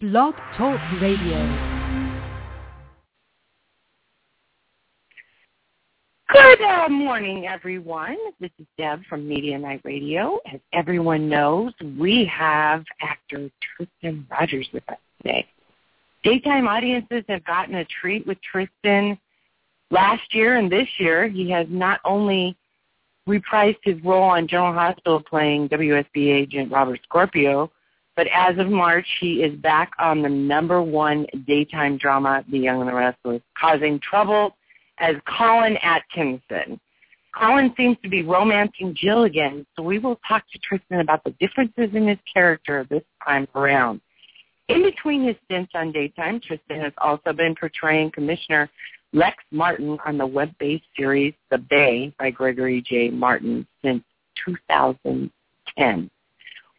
Blog Talk Radio. Good uh, morning, everyone. This is Deb from Media Nite Radio. As everyone knows, we have actor Tristan Rogers with us today. Daytime audiences have gotten a treat with Tristan last year and this year. He has not only reprised his role on General Hospital playing WSB agent Robert Scorpio, but as of March, he is back on the number one daytime drama, The Young and the Restless, causing trouble as Colin Atkinson. Colin seems to be romancing Jill again, so we will talk to Tristan about the differences in his character this time around. In between his stints on daytime, Tristan has also been portraying Commissioner Lex Martin on the web-based series The Bay by Gregori J. Martin since 2010.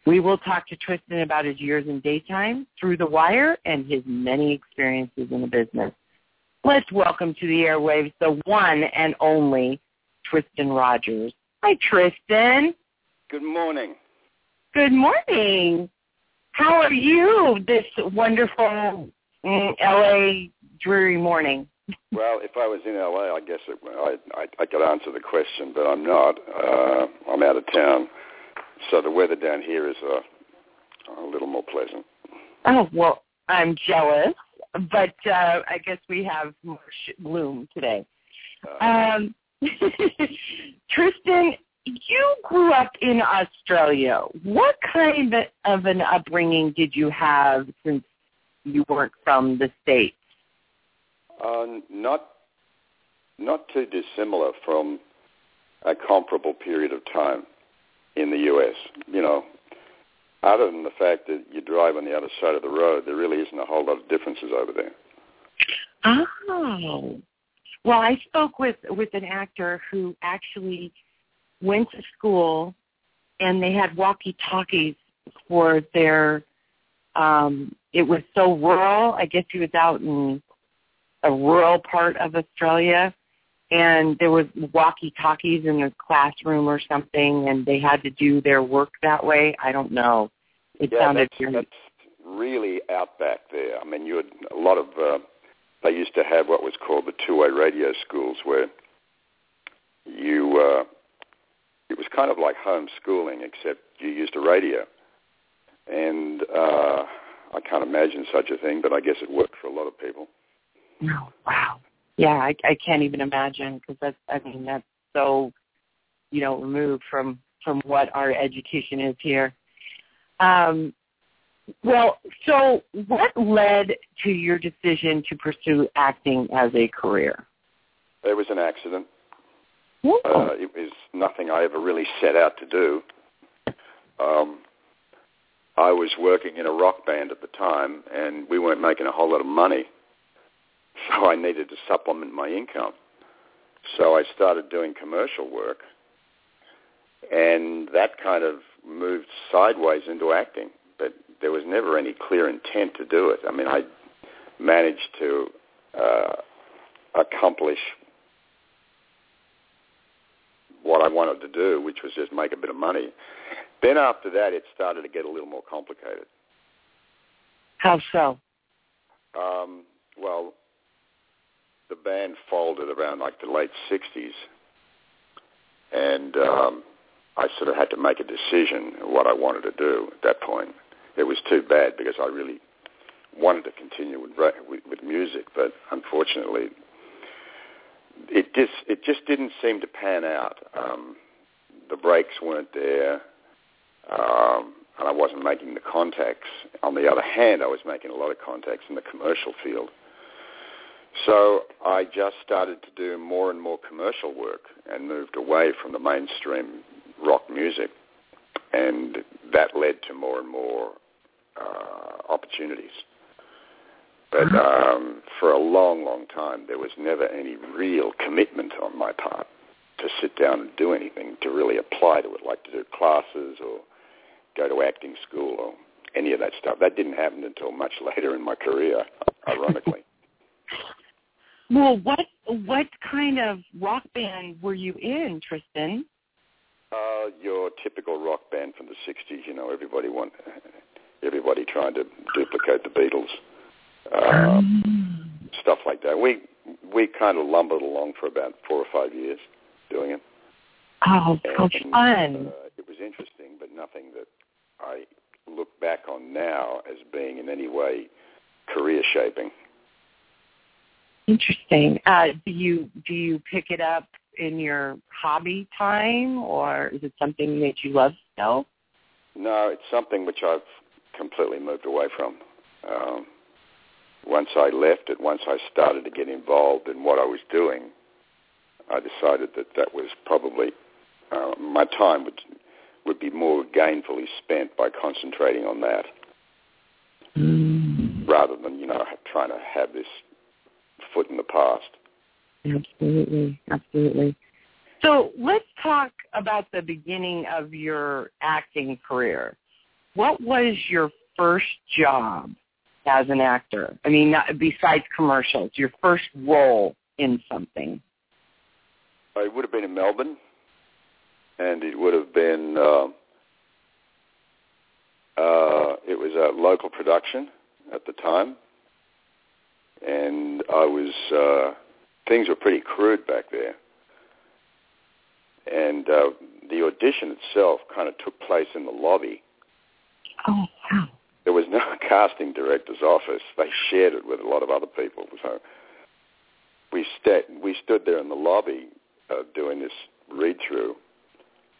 We will talk to Tristan about his years in daytime, through the wire, and his many experiences in the business. Let's welcome to the airwaves the one and only Tristan Rogers. Hi, Tristan. Good morning. Good morning. How are you this wonderful mm, LA dreary morning? Well, if I was in LA, I guess it, I, I, I could answer the question, but I'm not. Uh, I'm out of town, so the weather down here is uh, a little more pleasant. Oh well, I'm jealous but uh, I guess we have more sh- bloom today. Uh, Um, Tristan, you grew up in Australia. What kind of an upbringing did you have since you weren't from the states? uh, not not too dissimilar from a comparable period of time in the U.S. You know, other than the fact that you drive on the other side of the road, there really isn't a whole lot of differences over there. Oh, well, I spoke with with an actor who actually went to school, and they had walkie talkies for their. Um, it was so rural. I guess he was out in a rural part of Australia, and there was walkie talkies in the classroom or something, and they had to do their work that way. I don't know. It yeah, sounded that's, that's really out back there. I mean, you had a lot of. Uh, they used to have what was called the two-way radio schools, where you. Uh, it was kind of like homeschooling, except you used a radio, and uh, I can't imagine such a thing, but I guess it worked for a lot of people. Oh, wow. Yeah, I, I can't even imagine because that's, I mean, that's so, you know, removed from from what our education is here. Um, well, so what led to your decision to pursue acting as a career? There was an accident. Uh, it was nothing I ever really set out to do. Um, I was working in a rock band at the time, and we weren't making a whole lot of money, so I needed to supplement my income. So I started doing commercial work, and that kind of moved sideways into acting. But there was never any clear intent to do it. I mean, I managed to uh, accomplish what I wanted to do, which was just make a bit of money. Then after that, it started to get a little more complicated. how so? Um, well, the band folded around like the late '60s, and um, I sort of had to make a decision what I wanted to do at that point. It was too bad because I really wanted to continue with with, with music, but unfortunately, it just it just didn't seem to pan out. Um, the breaks weren't there, um, and I wasn't making the contacts. On the other hand, I was making a lot of contacts in the commercial field. So I just started to do more and more commercial work and moved away from the mainstream rock music, and that led to more and more uh, opportunities. But um, for a long, long time, there was never any real commitment on my part to sit down and do anything, to really apply to it, like to do classes or go to acting school or any of that stuff. That didn't happen until much later in my career, ironically. Well, what what kind of rock band were you in, Tristan? Uh, your typical rock band from the '60s. You know, everybody want everybody trying to duplicate the Beatles, um, stuff like that. We we kind of lumbered along for about four or five years doing it. Oh, how And, fun! Uh, it was interesting, but nothing that I look back on now as being in any way career shaping. Interesting. Uh, do you do you pick it up in your hobby time, or is it something that you love still? No, it's something which I've completely moved away from. Um, once I left it, once I started to get involved in what I was doing, I decided that that was probably uh, my time would would be more gainfully spent by concentrating on that Mm, rather than you know trying to have this foot in the past. absolutely, absolutely. So let's talk about the beginning of your acting career. What was your first job as an actor? I mean, not, besides commercials, your first role in something. It would have been in Melbourne, and it would have been um, uh, it was a local production at the time, and I was uh, things were pretty crude back there, and uh, the audition itself kind of took place in the lobby. Oh wow! There was no casting director's office; they shared it with a lot of other people. So we sta- we stood there in the lobby uh, doing this read through,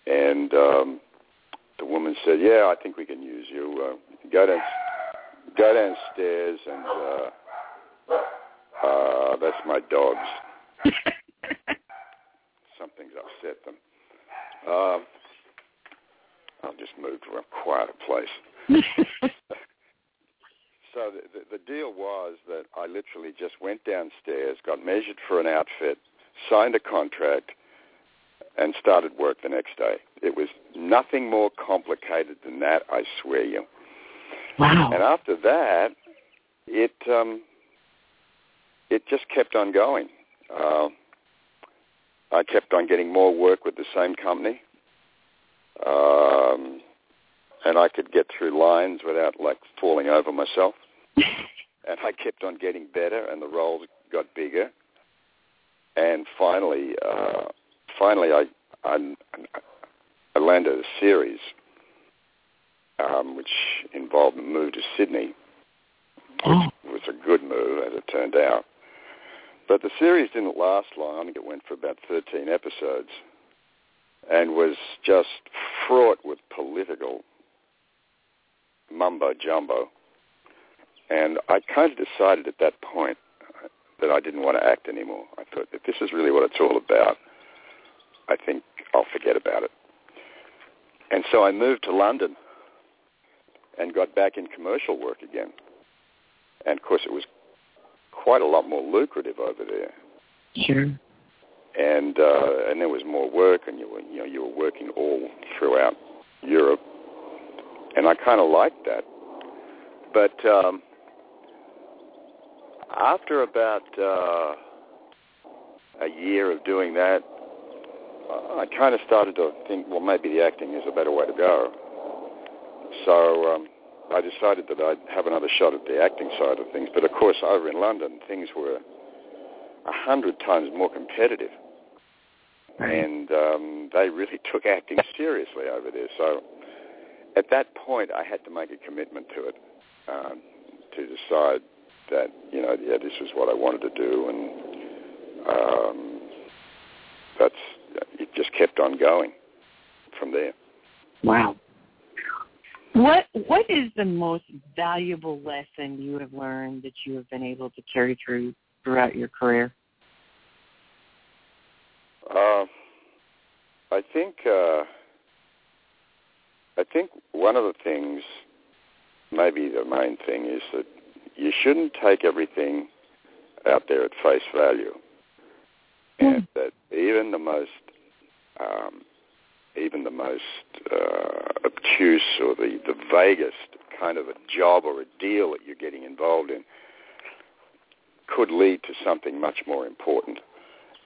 and um, the woman said, "Yeah, I think we can use you. Uh, go down, go downstairs, and uh, uh, that's my dogs. Something's upset them. Um, I'll just move to a quieter place." So the, the, the deal was that I literally just went downstairs, got measured for an outfit, signed a contract, and started work the next day. It was nothing more complicated than that, I swear you. wow! And after that, it um, it just kept on going. Uh, I kept on getting more work with the same company, um, and I could get through lines without like falling over myself. and I kept on getting better, and the roles got bigger. And finally, uh, finally, I, I I landed a series um, which involved a move to Sydney, oh, it was a good move, as it turned out. But the series didn't last long. I think it went for about 13 episodes and was just fraught with political mumbo jumbo. And I kind of decided at that point that I didn't want to act anymore. I thought, if this is really what it's all about, I think I'll forget about it. And so I moved to London and got back in commercial work again. And of course, it was quite a lot more lucrative over there. sure. And uh, and there was more work, and you were you know you were working all throughout Europe, and I kind of liked that. But um, after about uh, a year of doing that, I kind of started to think, well, maybe the acting is a better way to go. So um, I decided that I'd have another shot at the acting side of things. But of course, over in London, things were a hundred times more competitive, and um, they really took acting seriously over there. So at that point, I had to make a commitment to it, um, to decide that you know, yeah, this was what I wanted to do, and um, that's it. Just kept on going from there. Wow. What What is the most valuable lesson you have learned that you have been able to carry through throughout your career? Uh, I think uh, I think one of the things, maybe the main thing, is that you shouldn't take everything out there at face value, and that even the most um, even the most uh, obtuse or the, the vaguest kind of a job or a deal that you're getting involved in could lead to something much more important.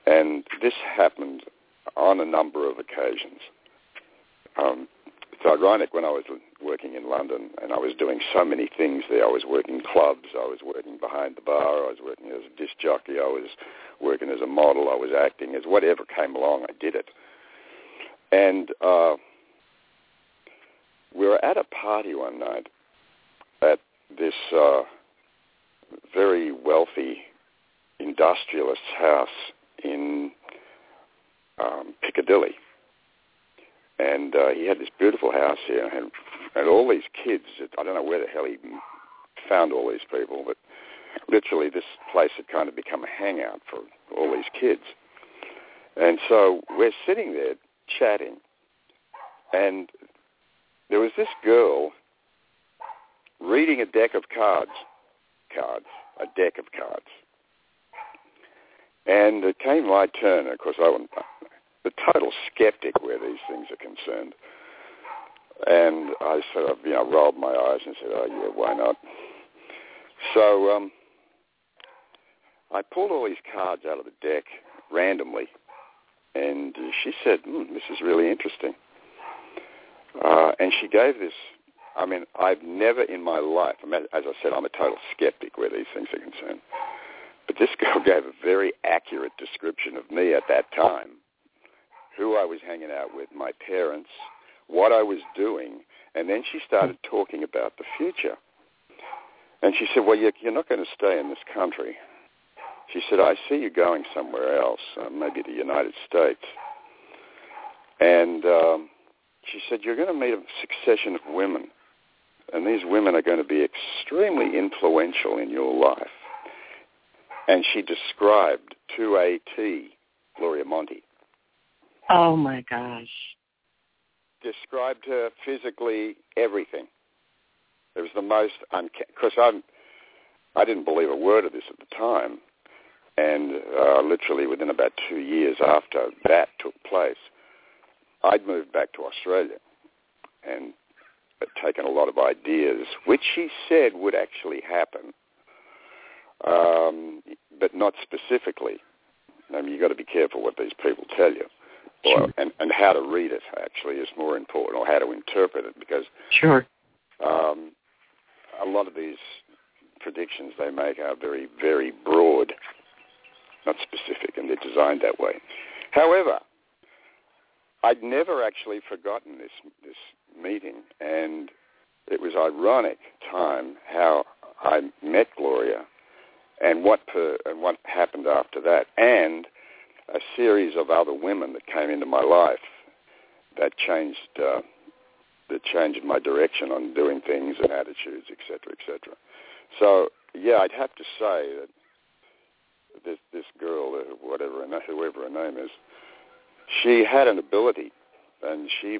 And this happened on a number of occasions. Um, it's ironic when I was working in London, and I was doing so many things there. I was working clubs, I was working behind the bar, I was working as a disc jockey, I was working as a model, I was acting as whatever came along, I did it. And uh, we were at a party one night at this uh, very wealthy industrialist's house in um, Piccadilly and uh, he had this beautiful house here, and and all these kids. I don't know where the hell he found all these people, but literally this place had kind of become a hangout for all these kids. And so we're sitting there chatting, and there was this girl reading a deck of cards, cards, a deck of cards. And it came my turn. Of course, I, was the total skeptic where these things are concerned. And I sort of, you know, rolled my eyes and said, oh, yeah, why not? So um, I pulled all these cards out of the deck randomly, and she said, mm, this is really interesting. Uh, and she gave this, I mean, I've never in my life, as I said, I'm a total skeptic where these things are concerned. But this girl gave a very accurate description of me at that time who I was hanging out with, my parents, what I was doing, and then she started talking about the future. And she said, well, you're not going to stay in this country. She said, I see you going somewhere else, uh, maybe the United States. And um, she said, you're going to meet a succession of women, and these women are going to be extremely influential in your life. And she described to a T Gloria Monty. Oh my gosh. Described her physically everything. It was the most because I'm I didn't believe a word of this at the time, and uh, literally within about two years after that took place, I'd moved back to Australia and had taken a lot of ideas, which she said would actually happen, um, but not specifically. I mean, you've got to be careful what these people tell you. Or, and, and how to read it actually is more important, or how to interpret it, because sure, um, a lot of these predictions they make are very, very broad, not specific, and they're designed that way. However, I'd never actually forgotten this this meeting, and it was ironic time how I met Gloria, and what per, and what happened after that, and a series of other women that came into my life that changed uh, that changed my direction on doing things and attitudes, etc., etc. So yeah, I'd have to say that this this girl, uh, whatever whoever her name is, she had an ability, and she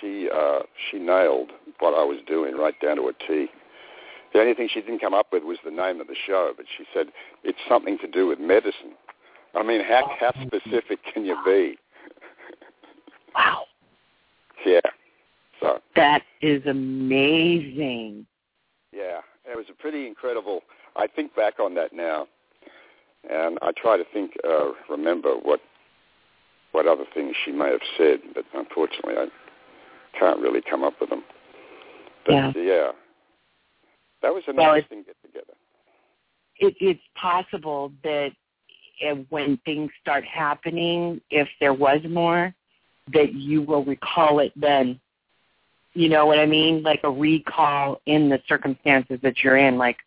she uh, she nailed what I was doing right down to a T. The only thing she didn't come up with was the name of the show, but she said it's something to do with medicine. I mean, how how specific can you be? Wow. Yeah. So that is amazing. Yeah, it was a pretty incredible. I think back on that now, and I try to think, uh, remember what what other things she may have said, but unfortunately, I can't really come up with them. But yeah, yeah that was an well, interesting get together. It, it's possible that when things start happening, if there was more, that you will recall it then. You know what I mean? Like a recall in the circumstances that you're in. Like,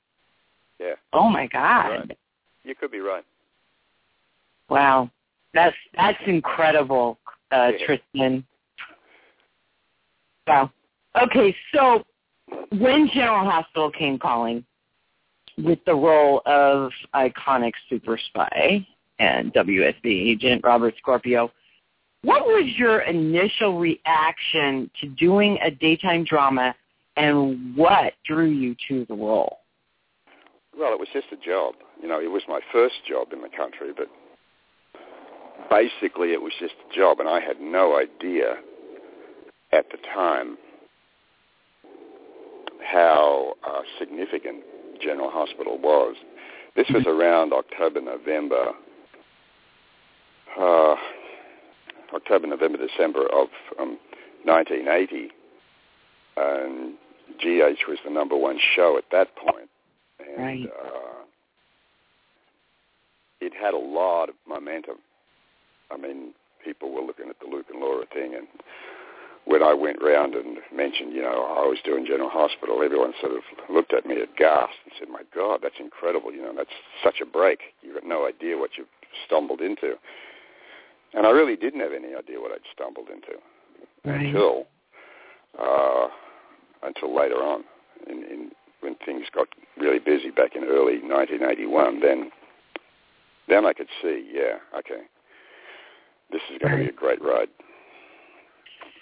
yeah. Oh my God. Right. You could be right. Wow, that's that's incredible, uh, yeah. Tristan. Wow. Okay, so when General Hospital came calling, with the role of iconic super spy and WSB agent Robert Scorpio. What was your initial reaction to doing a daytime drama and what drew you to the role? Well, it was just a job. You know, it was my first job in the country, but basically it was just a job, and I had no idea at the time how uh, significant General Hospital was. This was around October, November, uh, October, November, December of um, 1980. and GH was the number one show at that point, and Right. uh, it had a lot of momentum. I mean, people were looking at the Luke and Laura thing, and when I went round and mentioned, you know, I was doing General Hospital, everyone sort of looked at me aghast and said, "My God, that's incredible! You know, that's such a break. You've got no idea what you've stumbled into." And I really didn't have any idea what I'd stumbled into Right. until uh, until later on, in, in when things got really busy back in early 1981. Then then I could see, yeah, okay, this is going to be a great ride.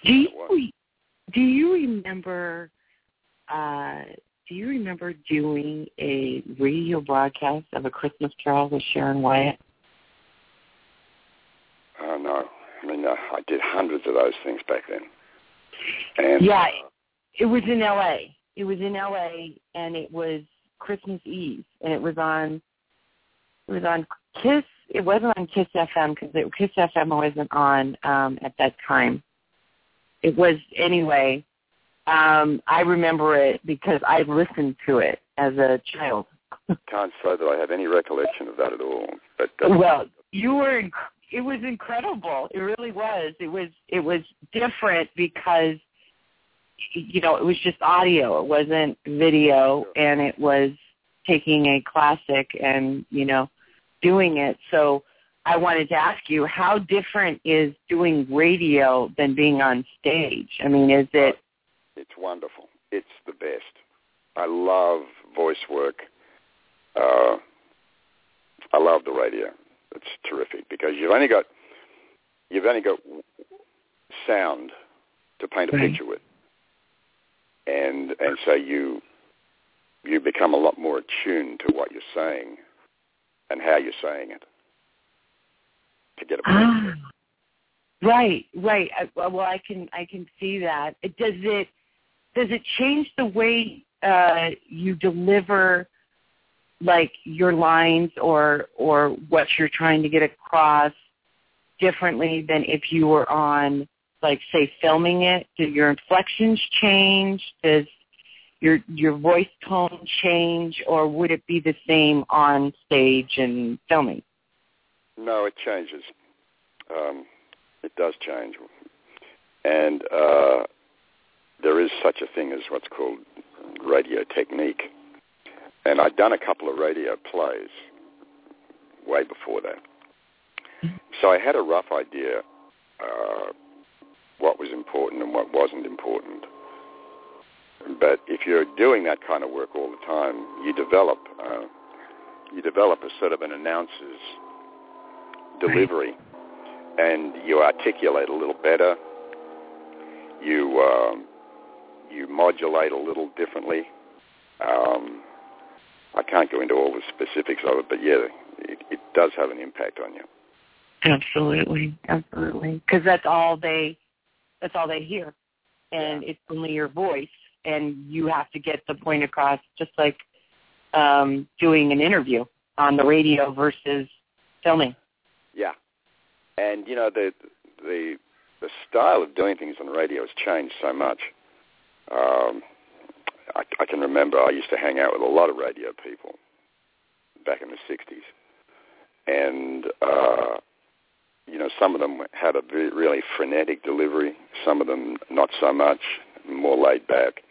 Do you do you remember uh, do you remember doing a radio broadcast of a Christmas Carol with Sharon Wyatt? Oh no, I mean uh, I did hundreds of those things back then. And Yeah. uh, It was in L.A. It was in L.A. and it was Christmas Eve, and it was on it was on Kiss. It wasn't on Kiss FM because Kiss FM wasn't on um, at that time. It was anyway. Um, I remember it because I listened to it as a child. can't say that I have any recollection of that at all. But uh, Well, you were. It was incredible. It really was. It was. It was different because, you know, it was just audio. It wasn't video, and it was taking a classic and you know, doing it. So, I wanted to ask you, how different is doing radio than being on stage? I mean, is it? It's wonderful. It's the best. I love voice work. Uh, I love the radio. It's terrific because you've only got you've only got sound to paint a Right. picture with, and and so you you become a lot more attuned to what you're saying and how you're saying it to get a. Ah, right, right. I, well, I can I can see that. It, does it does it change the way uh, you deliver, like your lines or or what you're trying to get across, differently than if you were on, like, say, filming it? Do your inflections change? Does your your voice tone change, or would it be the same on stage and filming? No, it changes. Um, it does change, and uh, there is such a thing as what's called radio technique. And I'd done a couple of radio plays way before that, so I had a rough idea uh, what was important and what wasn't important. But if you're doing that kind of work all the time, you develop uh, you develop a sort of an announcer's delivery, and you articulate a little better. You um, you modulate a little differently. Um, I can't go into all the specifics of it, but yeah, it, it does have an impact on you. Absolutely, absolutely. Because that's all they, that's all they hear, and it's only your voice, and you have to get the point across, just like um, doing an interview on the radio versus filming. Yeah, and you know the the the style of doing things on the radio has changed so much. Um, I, I can remember I used to hang out with a lot of radio people back in the '60s, and uh, you know some of them had a very, really frenetic delivery, some of them not so much, more laid back.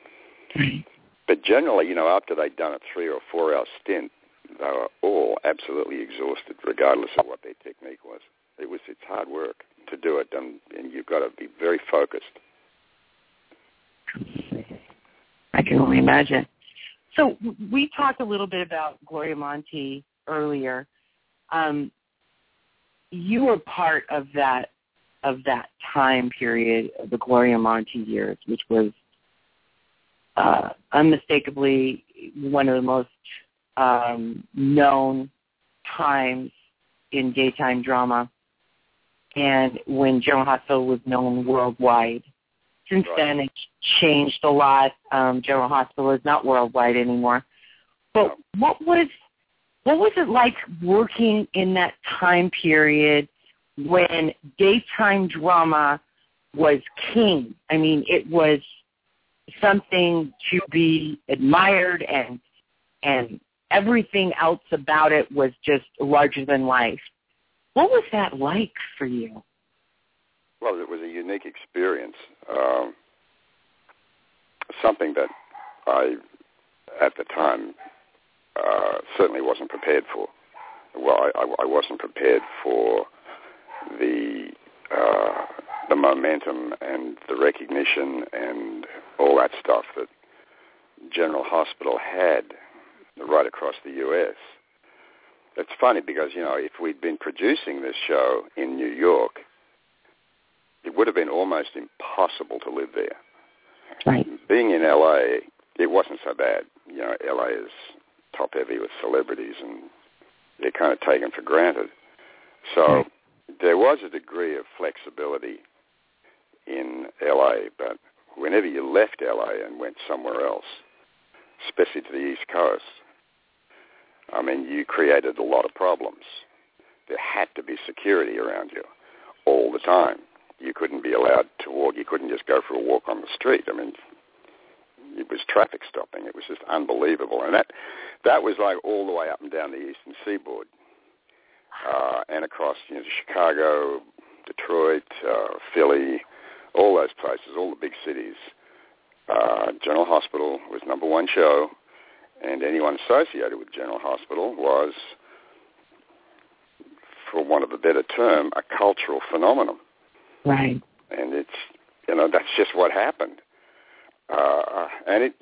But generally, you know, after they'd done a three or four hour stint, they were all absolutely exhausted, regardless of what their technique was. It was it's hard work to do it, and, and you've got to be very focused. I can only imagine. So we talked a little bit about Gloria Monty earlier. Um, you were part of that of that time period of the Gloria Monty years, which was uh, unmistakably one of the most um, known times in daytime drama, and when General Hospital was known worldwide. Since Right. then, it's changed a lot. Um, General Hospital is not worldwide anymore. But what was what was it like working in that time period when daytime drama was king? I mean, it was something to be admired and and everything else about it was just larger than life. What was that like for you? Well, it was a unique experience. Um, something that I, at the time, uh, certainly wasn't prepared for. Well, I, I, I wasn't prepared for the uh, the momentum and the recognition and all that stuff that General Hospital had right across the U.S. It's funny because, you know, if we'd been producing this show in New York, it would have been almost impossible to live there. Right. Being in L.A., it wasn't so bad. You know, L.A. is top-heavy with celebrities, and they're kind of taken for granted. So hmm. there was a degree of flexibility in LA, but whenever you left LA and went somewhere else, especially to the East Coast, I mean, you created a lot of problems. There had to be security around you all the time. You couldn't be allowed to walk. You couldn't just go for a walk on the street. I mean, it was traffic stopping. It was just unbelievable, and that that was like all the way up and down the eastern seaboard, uh, and across you know Chicago, Detroit, uh, Philly, all those places, all the big cities. Uh, General Hospital was number one show, and anyone associated with General Hospital was, for want of a better term, a cultural phenomenon. Right. And it's, you know, that's just what happened. Uh, and it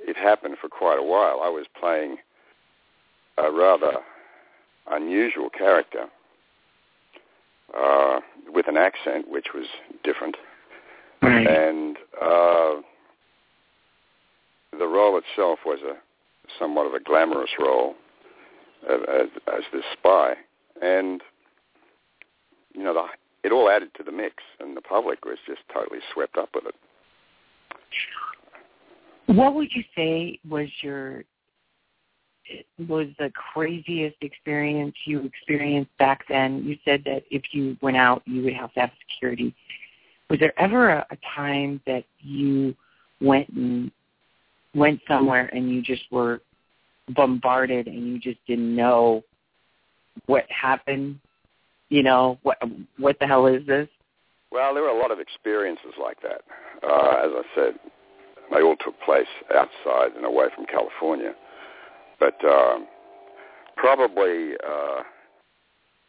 it happened for quite a while. I was playing a rather unusual character uh, with an accent which was different. Right. And uh, the role itself was a somewhat of a glamorous role as, as this spy, and you know, the, it all added to the mix, and the public was just totally swept up with it. What would you say was your was the craziest experience you experienced back then? You said that if you went out, you would have to have security was there ever a, a time that you went and went somewhere and you just were bombarded and you just didn't know what happened? You know, what what the hell is this? Well, there were a lot of experiences like that. Uh, as I said, they all took place outside and away from California. But uh, probably uh,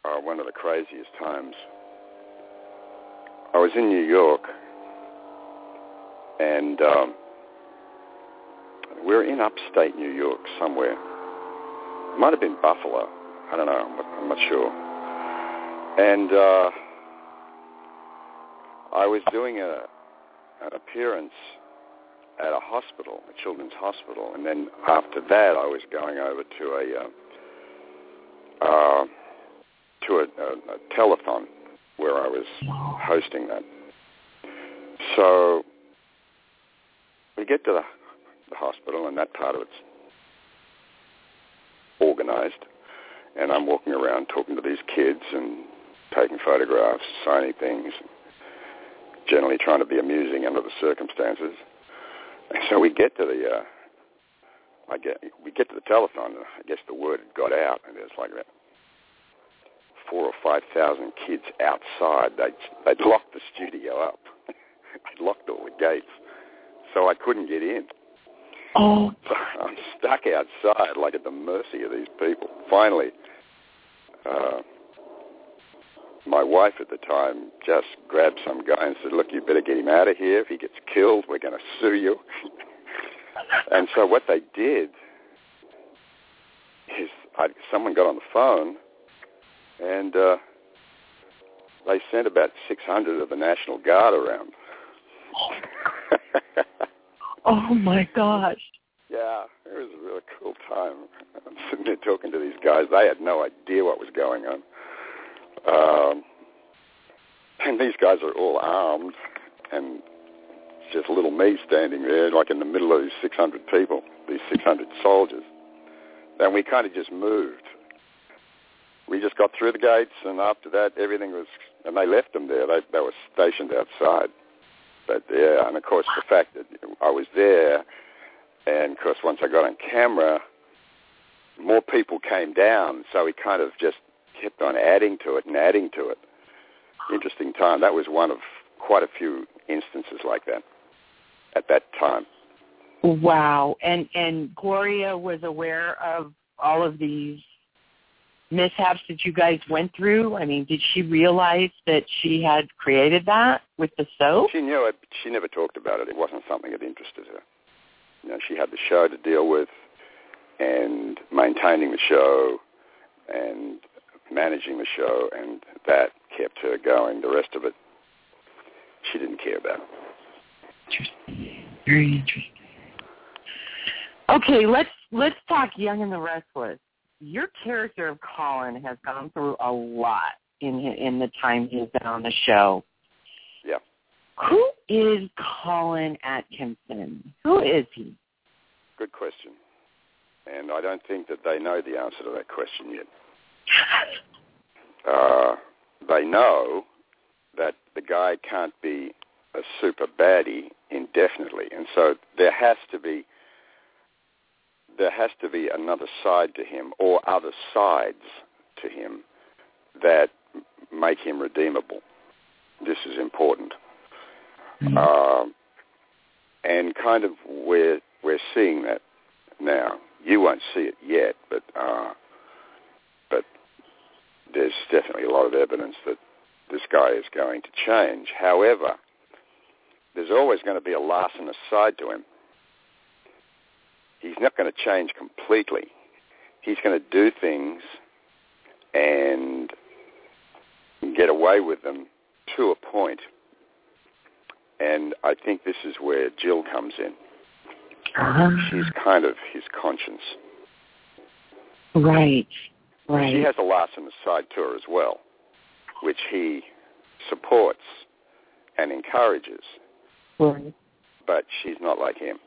uh, one of the craziest times I was in New York, and um, we are in upstate New York somewhere. It might have been Buffalo. I don't know. I'm not sure. And uh, I was doing a, an appearance at a hospital, a children's hospital, and then after that, I was going over to a uh, uh, to a, a, a telethon where I was hosting that. So we get to the, the hospital, and that part of it's organized. And I'm walking around talking to these kids and taking photographs, signing things, generally trying to be amusing under the circumstances. And so we get to the, uh, I get, we get to the telethon, and I guess the word got out, and there's like that four or five thousand kids outside. They'd, they'd locked the studio up. they'd locked all the gates, so I couldn't get in. Oh. So I'm stuck outside, like at the mercy of these people. Finally, uh, my wife at the time just grabbed some guy and said, "Look, you better get him out of here. If he gets killed, we're going to sue you." and so what they did is I, someone got on the phone and uh, they sent about 600 of the National Guard around. oh my gosh! Yeah, it was a really cool time. I'm sitting there talking to these guys. They had no idea what was going on. Um, and these guys are all armed, and it's just little me standing there, like in the middle of these 600 people, these 600 soldiers. And we kind of just moved we just got through the gates, and after that, everything was, and they left them there. They they were stationed outside, But yeah, and of course the fact that I was there, and of course once I got on camera, more people came down, so he kind of just kept on adding to it and adding to it. Interesting time. That was one of quite a few instances like that at that time. Wow. And and Gloria was aware of all of these mishaps that you guys went through? I mean, did she realize that she had created that with the soap? She knew it. But she never talked about it. It wasn't something that interested her. You know, she had the show to deal with, and maintaining the show, and managing the show, and that kept her going. The rest of it, she didn't care about. Interesting. Very interesting. Okay, let's let's talk Young and the Restless. Your character of Colin has gone through a lot in in the time he's been on the show. Yeah. Who is Colin Atkinson? Who is he? Good question. And I don't think that they know the answer to that question yet. Uh, they know that the guy can't be a super baddie indefinitely, and so there has to be there has to be another side to him or other sides to him that make him redeemable. This is important. Mm-hmm. Uh, and kind of we're we're seeing that now. You won't see it yet, but uh, definitely a lot of evidence that this guy is going to change. However, there's always going to be a larcenous side to him. He's not going to change completely. He's going to do things and get away with them to a point. And I think this is where Jill comes in. Uh-huh. She's kind of his conscience. Right. Right. She has a larcenous side to her as well, which he supports and encourages. Right. But she's not like him.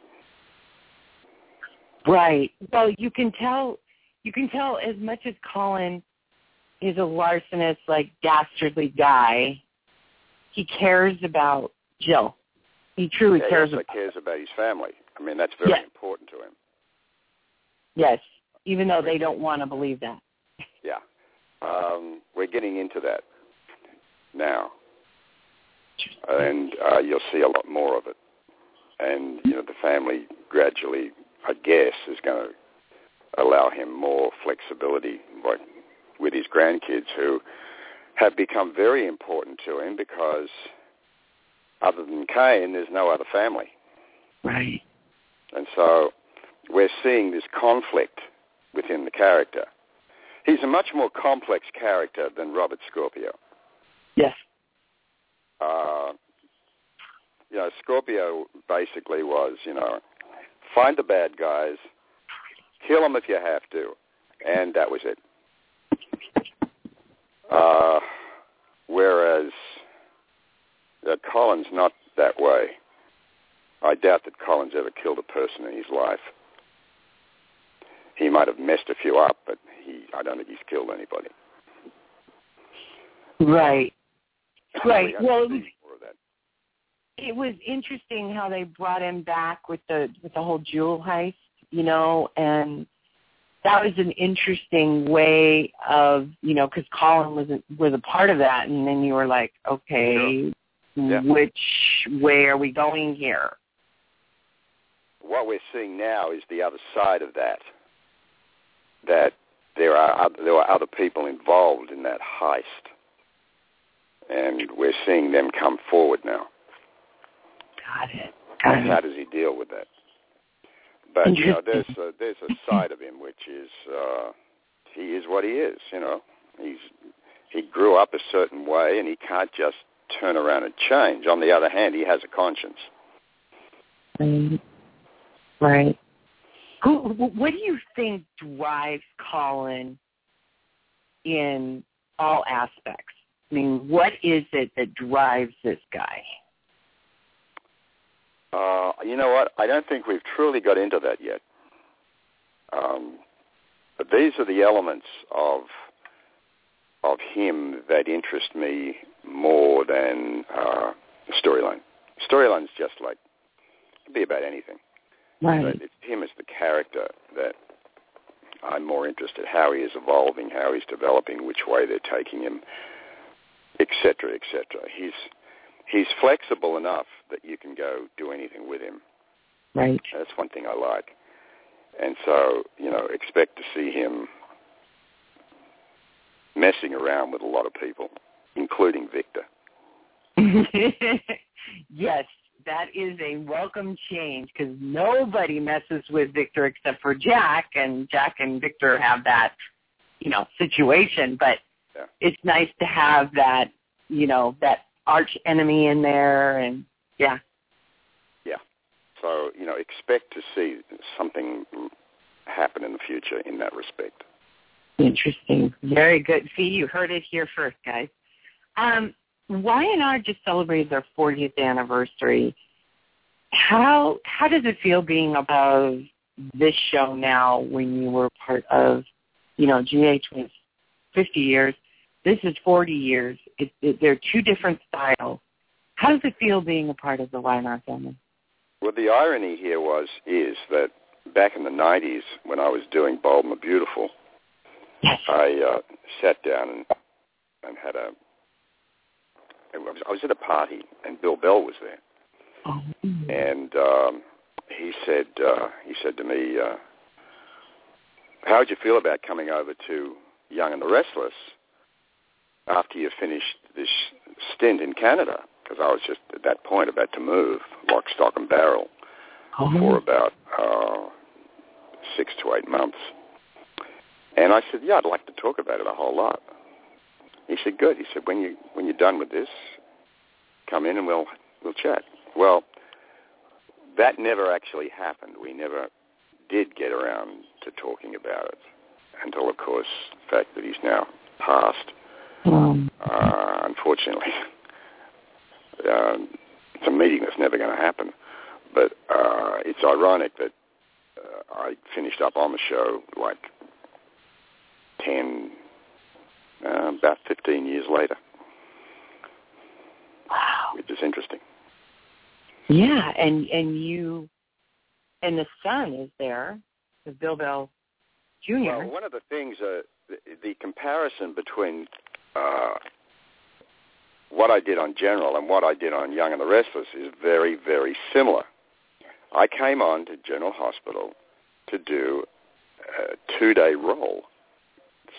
Right. Well, you can tell. You can tell as much as Colin is a larcenous, like dastardly guy. He cares about Jill. He truly Yeah, cares he about. cares about his family. I mean, that's very Yeah. important to him. Yes, even though they don't want to believe that. Yeah. Um, we're getting into that now. And uh, you'll see a lot more of it. And, you know, the family gradually, I guess, is going to allow him more flexibility like, with his grandkids who have become very important to him because other than Cane, there's no other family. Right. And so we're seeing this conflict within the character. He's a much more complex character than Robert Scorpio. Yes. Uh, you know, Scorpio basically was, you know, find the bad guys, kill them if you have to, and that was it. Uh, whereas uh, Colin's not that way. I doubt that Colin's ever killed a person in his life. He might have messed a few up, but he, I don't think he's killed anybody. Right. Right. We have to Well, it was, more of that. it was interesting how they brought him back with the with the whole jewel heist, you know, and that was an interesting way of, you know, because Colin was a, was a part of that, and then you were like, okay, Yeah. which way are we going here? what we're seeing now is the other side of that. That there are other, there are other people involved in that heist, and we're seeing them come forward now. Got it. And Got how does he deal with that? But you know, there's a, there's a side of him which is uh, he is what he is. You know, he's he grew up a certain way, and he can't just turn around and change. On the other hand, he has a conscience. Right. Right. Who? What do you think drives Colin in all aspects? I mean, what is it that drives this guy? Uh, you know what? I don't think we've truly got into that yet. Um, but these are the elements of of him that interest me more than uh, storyline. storyline's just like it can be about anything. Right. But it's him as the character that I'm more interested how he is evolving, how he's developing, which way they're taking him, etc., etc. He's he's flexible enough that you can go do anything with him. Right. That's one thing I like. And so, you know, expect to see him messing around with a lot of people, including Victor. yes, that is a welcome change because nobody messes with Victor except for Jack, and Jack and Victor have that, you know, situation. But Yeah. it's nice to have that, you know, that arch enemy in there, and yeah, Yeah. So, you know, expect to see something happen in the future in that respect. interesting, very good. See, you heard it here first, guys. Um, Y&R just celebrated their 40th anniversary. How how does it feel being above this show now when you were part of, you know, GH was 50 years. This is 40 years. It, it, they're two different styles. How does it feel being a part of the Y&R family? Well, the irony here was is that back in the '90s, when I was doing Bold and the Beautiful, Yes. I uh, sat down and and had a. I was, I was at a party, and Bill Bell was there, Oh. and um, he said uh, he said to me, uh, "How would you feel about coming over to Young and the Restless after you finished this stint in Canada?" Because I was just at that point about to move, lock, stock, and barrel Oh. for about uh, six to eight months. And I said, "Yeah, I'd like to talk about it a whole lot." He said, "Good." He said, "When you when you're done with this, come in and we'll we'll chat." Well, that never actually happened. We never did get around to talking about it until, of course, the fact that he's now passed. Um, Uh, unfortunately, um, it's a meeting that's never going to happen. But uh, it's ironic that uh, I finished up on the show like 10, uh, about 15 years later, wow. which is interesting. Yeah, and and you and the son is there, the Bill Bell Jr. Well, one of the things, uh, the, the comparison between uh, what I did on General and what I did on Young and the Restless is very, very similar. I came on to General Hospital to do a two-day role.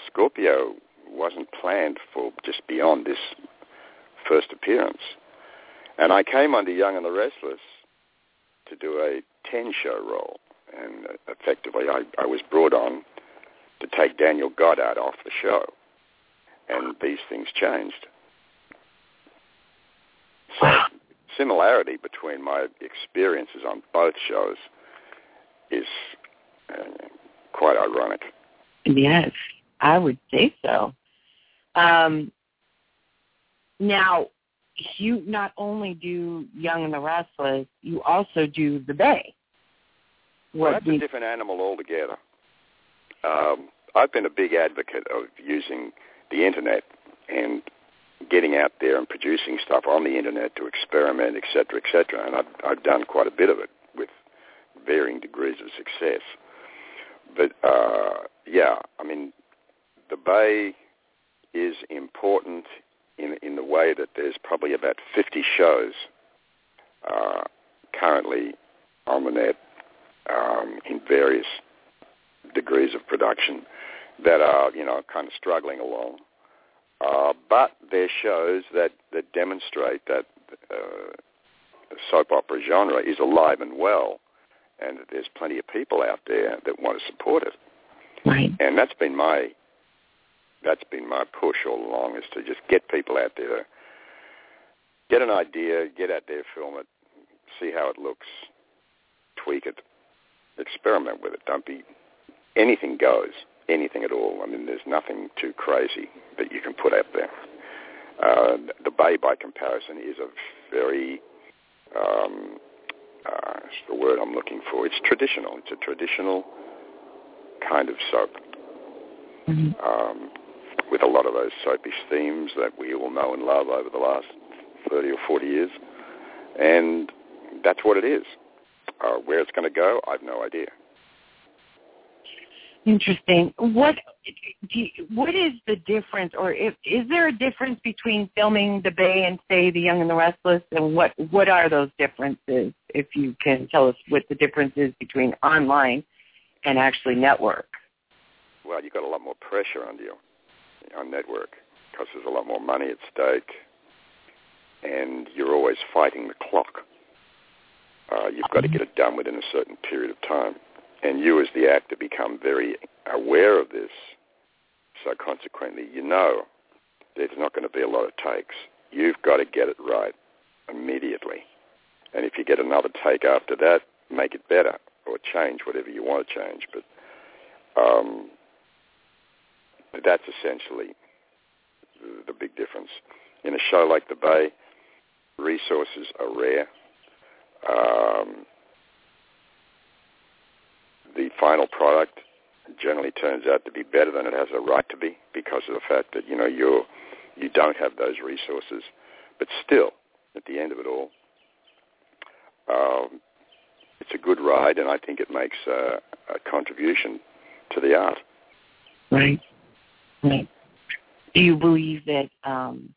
Scorpio wasn't planned for just beyond this first appearance. And I came under Young and the Restless to do a 10-show role. And uh, effectively, I, I was brought on to take Daniel Goddard off the show. And these things changed. So similarity between my experiences on both shows is uh, quite ironic. Yes, I would say so. Um, now, you not only do Young and the Restless, you also do The Bay. Well, that's we- a different animal altogether. Um, I've been a big advocate of using the internet and getting out there and producing stuff on the internet to experiment, et cetera, et cetera. And I've, I've done quite a bit of it with varying degrees of success. But uh, yeah, I mean, the Bay is important in in the way that there's probably about 50 shows uh, currently on the net um, in various degrees of production that are, you know, kind of struggling along. Uh, but they're shows that, that demonstrate that uh, the soap opera genre is alive and well and that there's plenty of people out there that want to support it. right. And that's been my that's been my push all along is to just get people out there get an idea, get out there, film it, see how it looks, tweak it, experiment with it. Don't be anything goes, anything at all. I mean, there's nothing too crazy that you can put out there. Uh, the Bay, by comparison, is a very um, uh, the word I'm looking for. It's traditional. It's a traditional kind of soap Mhm. um, with a lot of those soapish themes that we all know and love over the last 30 or 40 years. and that's what it is. Uh, where it's going to go, I have no idea. Interesting. What you, what is the difference, or if, is there a difference between filming The Bay and say The Young and the Restless, and what what are those differences? If you can tell us what the difference is between online and actually network. Well, you've got a lot more pressure on you on network because there's a lot more money at stake, and you're always fighting the clock. Uh, you've got to get it done within a certain period of time and you as the actor become very aware of this. So consequently, you know there's not going to be a lot of takes. You've got to get it right immediately. And if you get another take after that, make it better or change whatever you want to change. But um, that's essentially the big difference. In a show like The Bay, resources are rare. Um, the final product generally turns out to be better than it has a right to be because of the fact that you know you're you don't have those resources. But still, at the end of it all, um, it's a good ride, and I think it makes a, a contribution to the art. Right. Do you believe that um,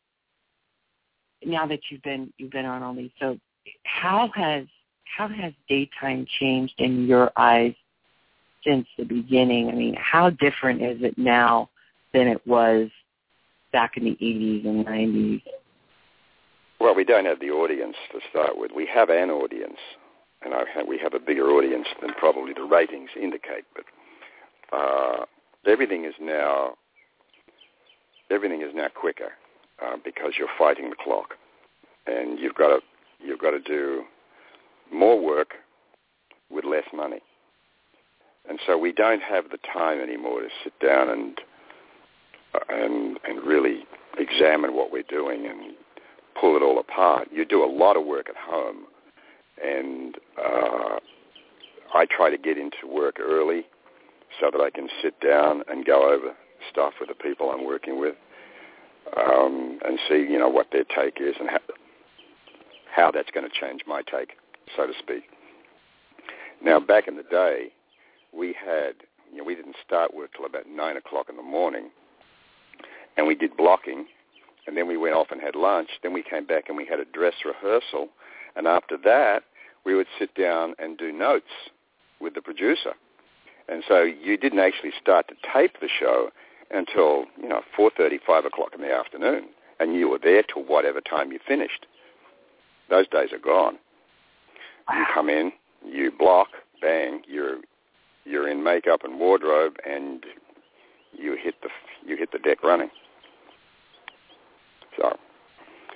now that you've been you've been on all these, so how has how has daytime changed in your eyes since the beginning. I mean, how different is it now than it was back in the 80s and 90s? Well, we don't have the audience to start with. We have an audience, and we have a bigger audience than probably the ratings indicate. But uh, everything is now everything is now quicker uh, because you're fighting the clock, and you've got to you've got to do more work with less money. And so we don't have the time anymore to sit down and uh, and and really examine what we're doing and pull it all apart. You do a lot of work at home, and uh, I try to get into work early so that I can sit down and go over stuff with the people I'm working with um, and see, you know, what their take is and how, how that's going to change my take, so to speak. Now, back in the day, we had, you know, we didn't start work till about 9 o'clock in the morning. And we did blocking. And then we went off and had lunch. Then we came back and we had a dress rehearsal. And after that, we would sit down and do notes with the producer. And so you didn't actually start to tape the show until, you know, four thirty, five o'clock in the afternoon. And you were there till whatever time you finished. Those days are gone. Wow. You come in, you block, bang, you're you're in makeup and wardrobe, and you hit the you hit the deck running. So,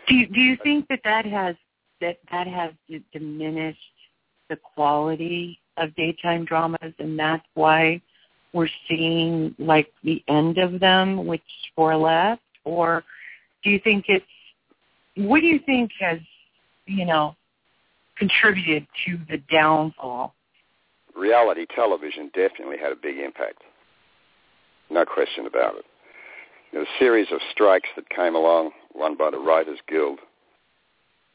do you, do you think that that has that that has diminished the quality of daytime dramas, and that's why we're seeing like the end of them, which for left, or do you think it's what do you think has you know contributed to the downfall reality television definitely had a big impact. No question about it. There a series of strikes that came along, one by the Writers Guild,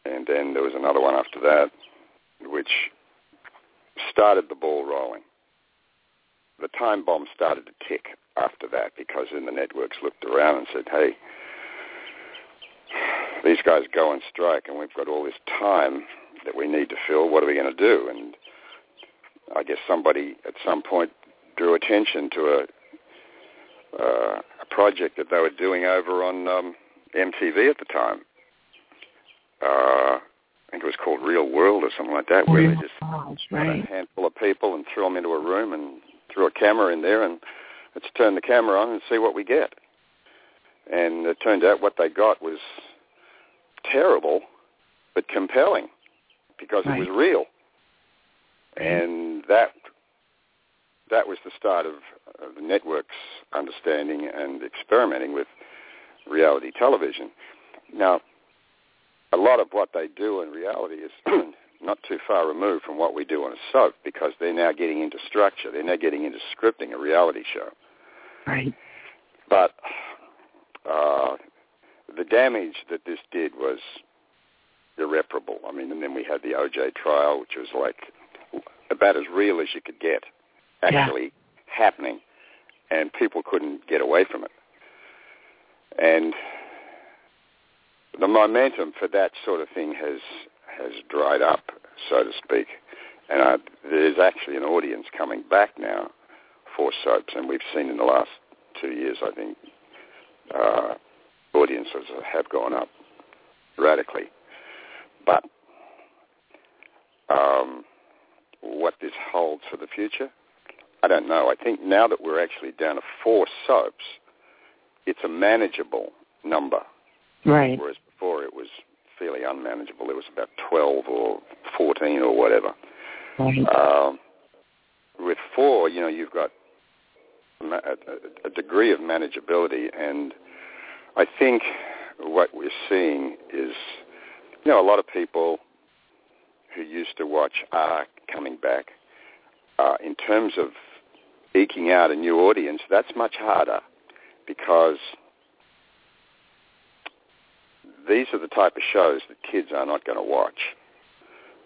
and then there was another one after that, which started the ball rolling. The time bomb started to tick after that because then the networks looked around and said, hey, these guys go on strike and we've got all this time that we need to fill. What are we going to do? And I guess somebody at some point drew attention to a uh, a project that they were doing over on um, MTV at the time. Uh, I think it was called Real World or something like that, where they just right. got a handful of people and threw them into a room and threw a camera in there and let's turn the camera on and see what we get. And it turned out what they got was terrible, but compelling because right. it was real mm-hmm. and that that was the start of, of the network's understanding and experimenting with reality television. Now, a lot of what they do in reality is not too far removed from what we do on a soap because they're now getting into structure. They're now getting into scripting a reality show. Right. But uh, the damage that this did was irreparable. I mean, and then we had the OJ trial, which was like about as real as you could get, actually yeah. happening, and people couldn't get away from it. And the momentum for that sort of thing has has dried up, so to speak. And uh, there's actually an audience coming back now for soaps, and we've seen in the last two years, I think, uh, audiences have gone up radically. But um, what this holds for the future, I don't know. I think now that we're actually down to four soaps, it's a manageable number. Right. Whereas before it was fairly unmanageable. It was about 12 or 14 or whatever. Right. Um, with four, you know, you've got a, a degree of manageability, and I think what we're seeing is, you know, a lot of people who used to watch are coming back. Uh, in terms of eking out a new audience, that's much harder because these are the type of shows that kids are not going to watch.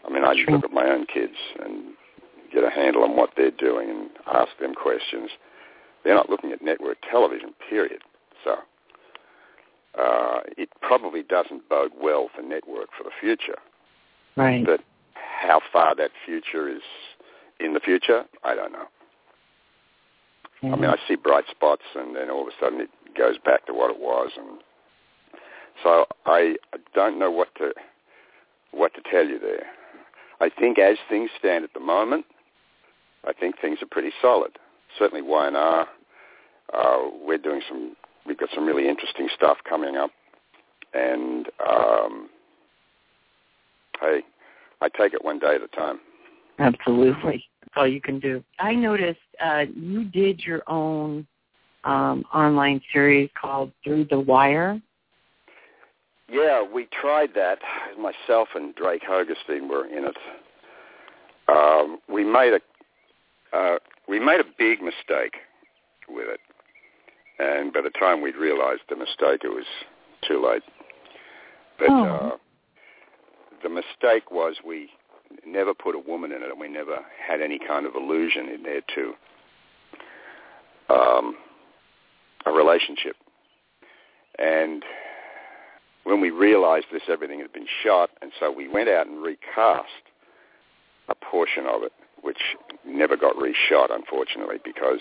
I mean, I just look at my own kids and get a handle on what they're doing and ask them questions. They're not looking at network television, period. So uh, it probably doesn't bode well for network for the future. Right. But how far that future is in the future, I don't know. Mm-hmm. I mean, I see bright spots, and then all of a sudden it goes back to what it was, and so I don't know what to what to tell you there. I think as things stand at the moment, I think things are pretty solid. Certainly Y&R, uh, we're doing some, we've got some really interesting stuff coming up. And um, hey, I take it one day at a time. Absolutely. That's all you can do. I noticed uh, you did your own um, online series called Through the Wire. Yeah, we tried that. Myself and Drake Hogestyn were in it. Um, we made a uh, we made a big mistake with it, and by the time we'd realized the mistake, it was too late. But oh. uh, the mistake was we never put a woman in it, and we never had any kind of illusion in there to um, a relationship. And when we realized this, everything had been shot, and so we went out and recast a portion of it, which never got reshot, unfortunately, because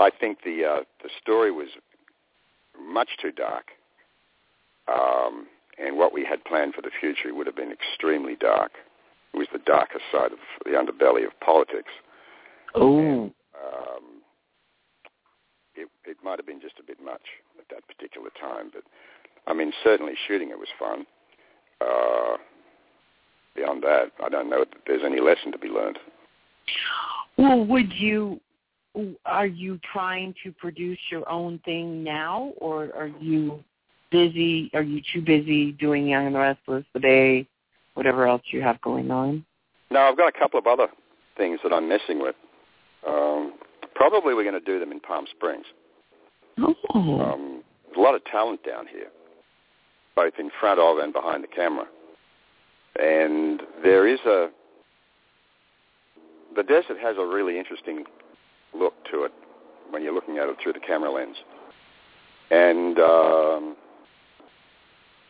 I think the uh, the story was much too dark, um, and what we had planned for the future would have been extremely dark. It was the darkest side of the underbelly of politics. Oh. Um, it, it might have been just a bit much at that particular time, but I mean, certainly shooting it was fun. Uh, beyond that, I don't know if there's any lesson to be learned. Well, would you? Are you trying to produce your own thing now, or are you busy? Are you too busy doing Young and the Restless, The Bay, whatever else you have going on? No, I've got a couple of other things that I'm messing with. Um, probably we're going to do them in Palm Springs. Oh. Um, a lot of talent down here both in front of and behind the camera. And there is a, the desert has a really interesting look to it when you're looking at it through the camera lens. And um,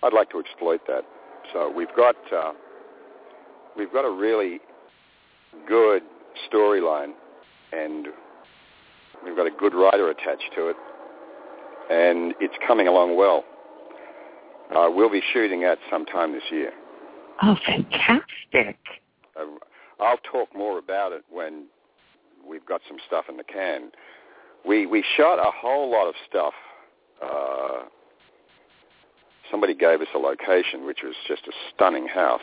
I'd like to exploit that. So we've got uh, we've got a really good storyline, and we've got a good writer attached to it, and it's coming along well uh, we'll be shooting at sometime this year. Oh, fantastic! Uh, I'll talk more about it when we've got some stuff in the can. We we shot a whole lot of stuff. Uh, somebody gave us a location, which was just a stunning house.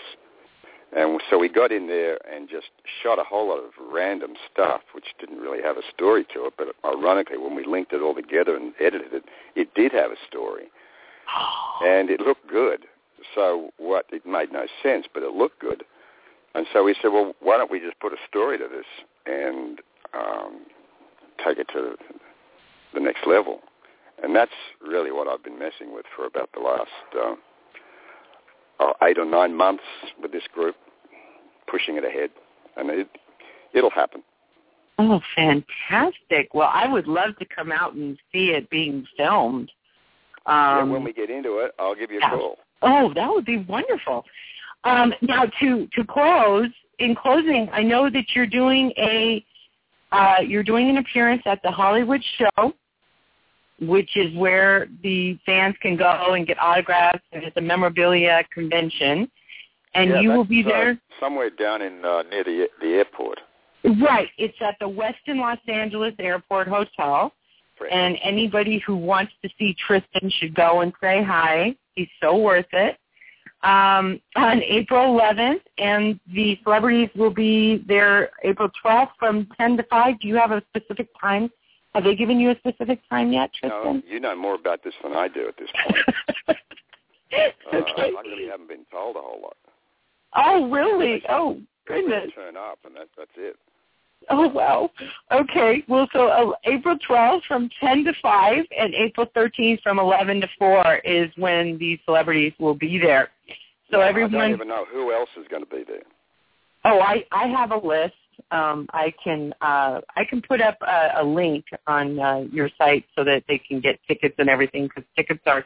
And so we got in there and just shot a whole lot of random stuff, which didn't really have a story to it. But ironically, when we linked it all together and edited it, it did have a story. And it looked good. So what? It made no sense, but it looked good. And so we said, well, why don't we just put a story to this and um, take it to the next level? And that's really what I've been messing with for about the last uh, uh, eight or nine months with this group, pushing it ahead, and it it'll happen. Oh, fantastic! Well, I would love to come out and see it being filmed. Um, yeah, when we get into it, I'll give you a call. Oh, that would be wonderful. Um, now, to to close, in closing, I know that you're doing a uh, you're doing an appearance at the Hollywood Show, which is where the fans can go and get autographs, and it's a memorabilia convention. And yeah, you will be uh, there. somewhere down in uh, near the the airport. Right. It's at the Westin Los Angeles Airport Hotel. Correct. And anybody who wants to see Tristan should go and say hi. He's so worth it. Um, on April 11th, and the celebrities will be there April 12th from 10 to 5. Do you have a specific time? Have they given you a specific time yet, Tristan? no, you know more about this than I do at this point. Uh, okay. I really haven't been told a whole lot. Oh, really? Oh, goodness. turn up, and that, that's it. Oh wow. Okay. Well, so uh, April 12th from 10 to 5 and April 13th from 11 to 4 is when these celebrities will be there. So everyone... I don't even know who else is going to be there. Oh, I I have a list. Um, I can uh, I can put up a, a link on uh, your site so that they can get tickets and everything because tickets are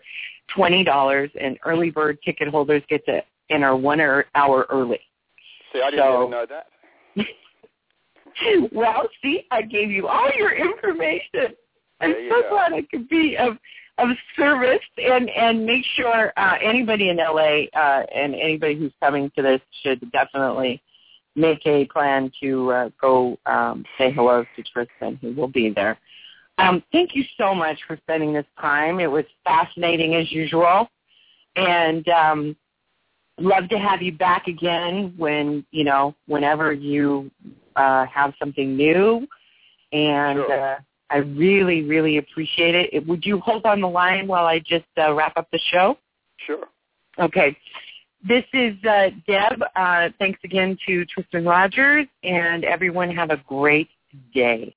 twenty dollars and early bird ticket holders get to enter one hour hour early. See, I didn't So- even know that. well, see, I gave you all your information. I'm you so glad I could be of of service and and make sure uh, anybody in LA uh, and anybody who's coming to this should definitely make a plan to uh, go um, say hello to Tristan, who will be there. Um, thank you so much for spending this time. It was fascinating as usual, and um, love to have you back again when you know whenever you uh, have something new. And Sure. uh, I really, really appreciate it. it. Would you hold on the line while I just uh, wrap up the show? Sure. Okay. This is uh, Deb. Uh, thanks again to Tristan Rogers, and everyone have a great day.